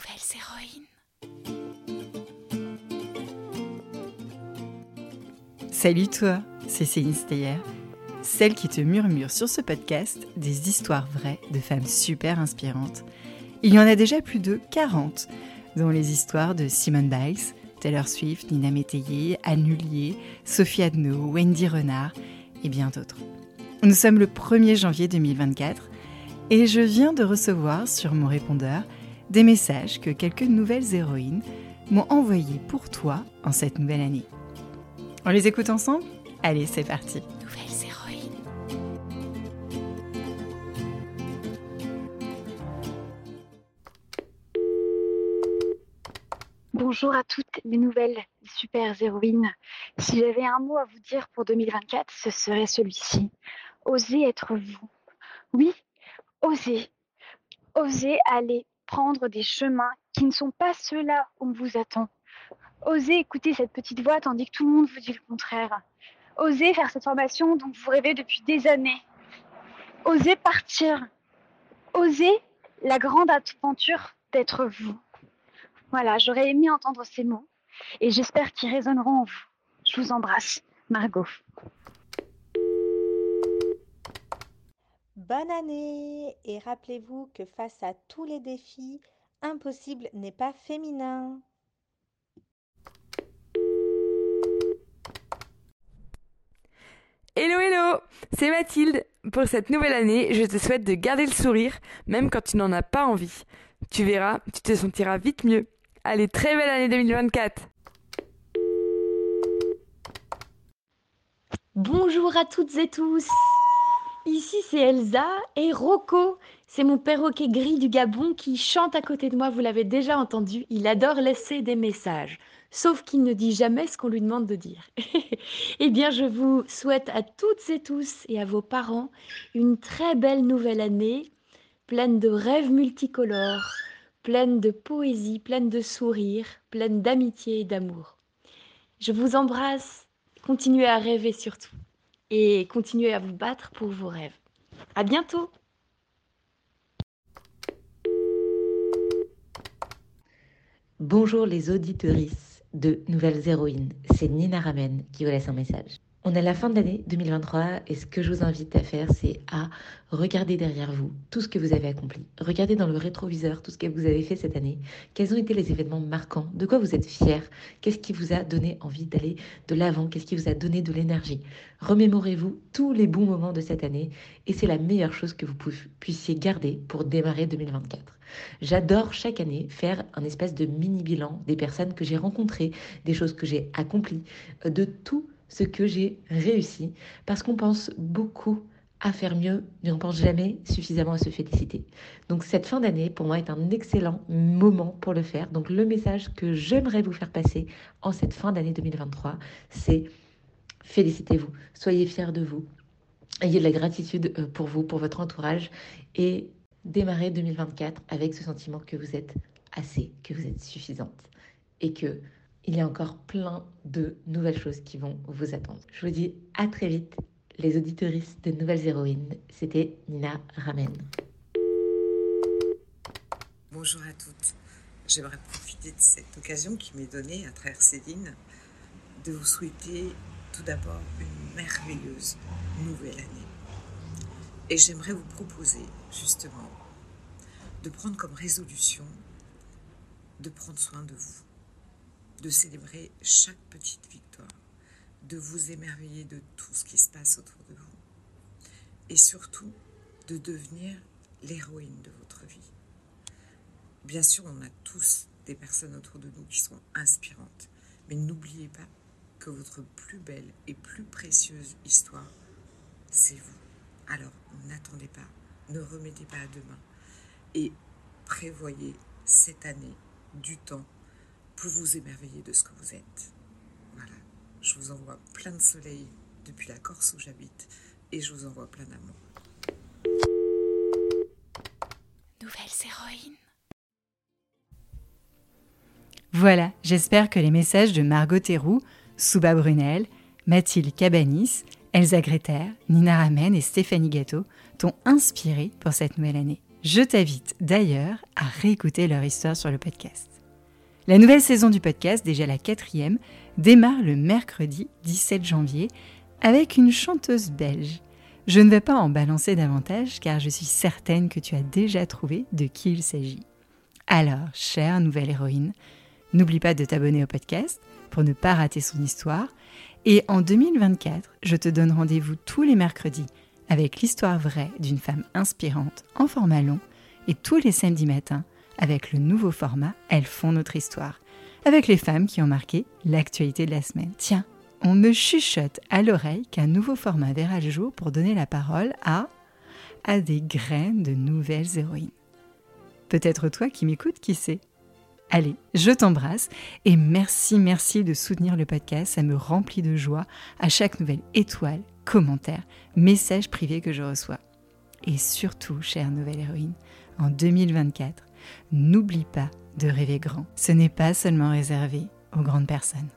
Nouvelles héroïnes. Salut toi, c'est Céline Steyer, celle qui te murmure sur ce podcast des histoires vraies de femmes super inspirantes. Il y en a déjà plus de 40, dont les histoires de Simone Biles, Taylor Swift, Nina Métayer, Anne Lullier, Sophie Adno, Wendy Renard et bien d'autres. Nous sommes le 1er janvier 2024 et je viens de recevoir sur mon répondeur des messages que quelques nouvelles héroïnes m'ont envoyés pour toi en cette nouvelle année. On les écoute ensemble? Allez, c'est parti. Nouvelles héroïnes. Bonjour à toutes les nouvelles super héroïnes. Si j'avais un mot à vous dire pour 2024, ce serait celui-ci. Osez être vous. Oui, osez. Osez aller prendre des chemins qui ne sont pas ceux-là où on vous attend. Osez écouter cette petite voix tandis que tout le monde vous dit le contraire. Osez faire cette formation dont vous rêvez depuis des années. Osez partir. Osez la grande aventure d'être vous. Voilà, j'aurais aimé entendre ces mots et j'espère qu'ils résonneront en vous. Je vous embrasse, Margot. Bonne année et rappelez-vous que face à tous les défis, impossible n'est pas féminin. Hello hello, c'est Mathilde. Pour cette nouvelle année, je te souhaite de garder le sourire, même quand tu n'en as pas envie. Tu verras, tu te sentiras vite mieux. Allez, très belle année 2024. Bonjour à toutes et tous. Ici c'est Elsa et Rocco. C'est mon perroquet gris du Gabon qui chante à côté de moi, vous l'avez déjà entendu. Il adore laisser des messages, sauf qu'il ne dit jamais ce qu'on lui demande de dire. eh bien, je vous souhaite à toutes et tous et à vos parents une très belle nouvelle année, pleine de rêves multicolores, pleine de poésie, pleine de sourires, pleine d'amitié et d'amour. Je vous embrasse, continuez à rêver surtout et continuez à vous battre pour vos rêves. À bientôt! Bonjour les auditorices de Nouvelles Héroïnes, c'est Nina Ramen qui vous laisse un message. On est à la fin de l'année 2023 et ce que je vous invite à faire, c'est à regarder derrière vous tout ce que vous avez accompli. Regardez dans le rétroviseur tout ce que vous avez fait cette année. Quels ont été les événements marquants? De quoi vous êtes fier Qu'est-ce qui vous a donné envie d'aller de l'avant? Qu'est-ce qui vous a donné de l'énergie? Remémorez-vous tous les bons moments de cette année et c'est la meilleure chose que vous puissiez garder pour démarrer 2024. J'adore chaque année faire un espèce de mini bilan des personnes que j'ai rencontrées, des choses que j'ai accomplies, de tout ce que j'ai réussi, parce qu'on pense beaucoup à faire mieux, mais on pense jamais suffisamment à se féliciter. Donc cette fin d'année, pour moi, est un excellent moment pour le faire. Donc le message que j'aimerais vous faire passer en cette fin d'année 2023, c'est félicitez-vous, soyez fiers de vous, ayez de la gratitude euh, pour vous, pour votre entourage, et démarrez 2024 avec ce sentiment que vous êtes assez, que vous êtes suffisante, et que il y a encore plein de nouvelles choses qui vont vous attendre. Je vous dis à très vite, les auditoristes de Nouvelles Héroïnes. C'était Nina Ramen. Bonjour à toutes. J'aimerais profiter de cette occasion qui m'est donnée à travers Céline de vous souhaiter tout d'abord une merveilleuse nouvelle année. Et j'aimerais vous proposer justement de prendre comme résolution de prendre soin de vous de célébrer chaque petite victoire, de vous émerveiller de tout ce qui se passe autour de vous et surtout de devenir l'héroïne de votre vie. Bien sûr, on a tous des personnes autour de nous qui sont inspirantes, mais n'oubliez pas que votre plus belle et plus précieuse histoire, c'est vous. Alors, n'attendez pas, ne remettez pas à demain et prévoyez cette année du temps pour vous émerveiller de ce que vous êtes. Voilà, je vous envoie plein de soleil depuis la Corse où j'habite et je vous envoie plein d'amour. Nouvelles héroïnes. Voilà, j'espère que les messages de Margot Théroux, Souba Brunel, Mathilde Cabanis, Elsa Greter, Nina Ramen et Stéphanie Gâteau t'ont inspiré pour cette nouvelle année. Je t'invite d'ailleurs à réécouter leur histoire sur le podcast. La nouvelle saison du podcast, déjà la quatrième, démarre le mercredi 17 janvier avec une chanteuse belge. Je ne vais pas en balancer davantage car je suis certaine que tu as déjà trouvé de qui il s'agit. Alors, chère nouvelle héroïne, n'oublie pas de t'abonner au podcast pour ne pas rater son histoire. Et en 2024, je te donne rendez-vous tous les mercredis avec l'histoire vraie d'une femme inspirante en format long et tous les samedis matins avec le nouveau format Elles font notre histoire, avec les femmes qui ont marqué l'actualité de la semaine. Tiens, on me chuchote à l'oreille qu'un nouveau format verra le jour pour donner la parole à à des graines de nouvelles héroïnes. Peut-être toi qui m'écoutes, qui sait Allez, je t'embrasse et merci, merci de soutenir le podcast. Ça me remplit de joie à chaque nouvelle étoile, commentaire, message privé que je reçois. Et surtout, chère nouvelle héroïne, en 2024, n'oublie pas de rêver grand. Ce n'est pas seulement réservé aux grandes personnes.